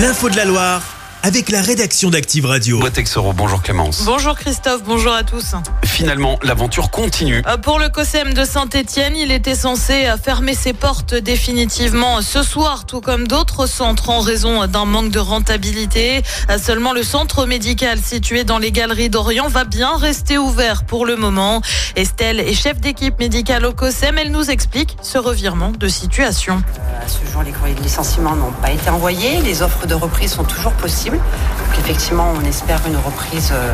L'info de la Loire avec la rédaction d'Active Radio. Boitexero, bonjour Clémence. Bonjour Christophe, bonjour à tous. Finalement, l'aventure continue. Euh, Pour le COSEM de Saint-Etienne, il était censé euh, fermer ses portes définitivement ce soir, tout comme d'autres centres en raison d'un manque de rentabilité. Euh, Seulement le centre médical situé dans les galeries d'Orient va bien rester ouvert pour le moment. Estelle est chef d'équipe médicale au COSEM. Elle nous explique ce revirement de situation. À ce jour, les courriers de licenciement n'ont pas été envoyés. Les offres de reprise sont toujours possibles. Effectivement, on espère une reprise, euh,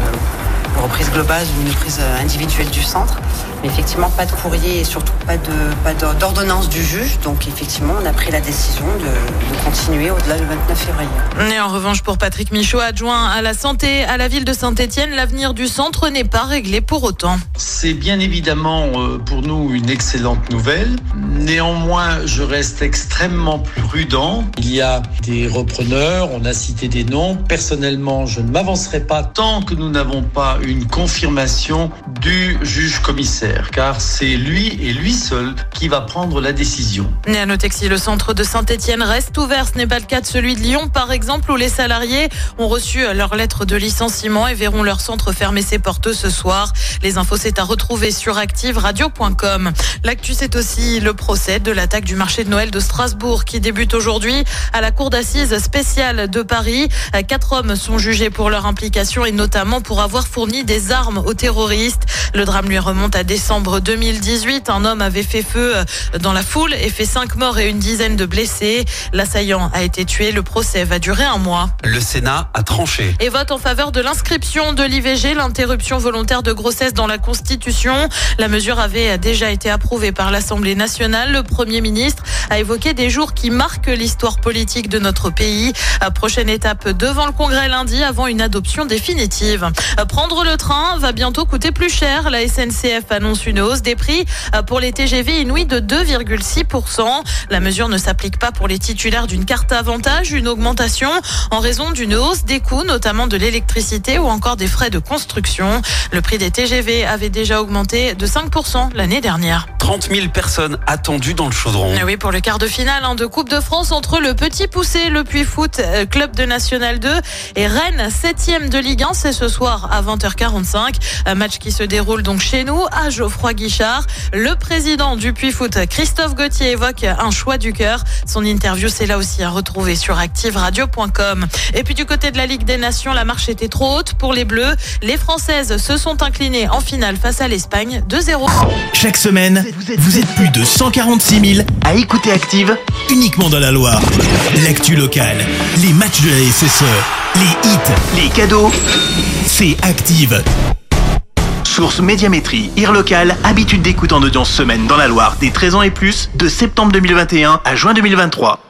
une reprise globale ou une reprise euh, individuelle du centre. Mais effectivement, pas de courrier et surtout pas de pas d'or- d'ordonnance du juge. Donc effectivement, on a pris la décision de, de continuer au-delà du 29 février. Et en revanche, pour Patrick Michaud, adjoint à la santé à la ville de Saint-Etienne, l'avenir du centre n'est pas réglé pour autant. C'est bien évidemment euh, pour nous une excellente nouvelle. Néanmoins, je reste extrêmement prudent. Il y a des repreneurs, on a cité des noms. Personnellement, je ne m'avancerai pas tant que nous n'avons pas une confirmation du juge commissaire, car c'est lui et lui seul qui va prendre la décision. Et à noter que si le centre de Saint-Etienne reste ouvert, ce n'est pas le cas de celui de Lyon, par exemple, où les salariés ont reçu leur lettre de licenciement et verront leur centre fermer ses portes ce soir. Les infos, c'est à retrouver sur activeradio.com. L'actu, c'est aussi le procès de l'attaque du marché de Noël de Strasbourg qui débute aujourd'hui à la cour d'assises spéciale de Paris. Quatre hommes sont jugés pour leur implication et notamment pour avoir fourni des armes aux terroristes. Le drame lui remonte à décembre 2018. Un homme avait fait feu dans la foule et fait cinq morts et une dizaine de blessés. L'assaillant a été tué. Le procès va durer un mois. Le Sénat a tranché. Et vote en faveur de l'inscription de l'IVG, l'interruption volontaire de grossesse dans la Constitution. La mesure avait déjà été approuvée par l'Assemblée nationale. Le Premier ministre a évoqué des jours qui marquent l'histoire politique de notre pays. À Prochaine étape devant le Congrès lundi avant une adoption définitive. Prendre le train va bientôt coûter plus cher. La SNCF annonce une hausse des prix pour les TGV inouïs de 2,6%. La mesure ne s'applique pas pour les titulaires d'une carte avantage, une augmentation en raison d'une hausse des coûts, notamment de l'électricité ou encore des frais de construction. Le prix des TGV avait déjà augmenté de 5% l'année dernière. 30 000 personnes attendues dans le chaudron. Et oui, pour le quart de finale hein, de Coupe de France entre le Petit Poussé, le Puy Foot, euh, club de National 2 et Rennes, 7e de Ligue 1. C'est ce soir à 20h45. Un match qui se déroule donc chez nous à Geoffroy Guichard. Le président du Puy Foot, Christophe Gauthier, évoque un choix du cœur. Son interview, c'est là aussi à retrouver sur activeradio.com. Et puis du côté de la Ligue des Nations, la marche était trop haute pour les Bleus. Les Françaises se sont inclinées en finale face à l'Espagne 2-0. Chaque semaine, vous êtes plus de 146 000 à écouter Active uniquement dans la Loire. L'actu locale, les matchs de la SSE, les hits, les cadeaux, c'est Active. Source Médiamétrie, IR local, habitude d'écoute en audience semaine dans la Loire des 13 ans et plus, de septembre 2021 à juin 2023.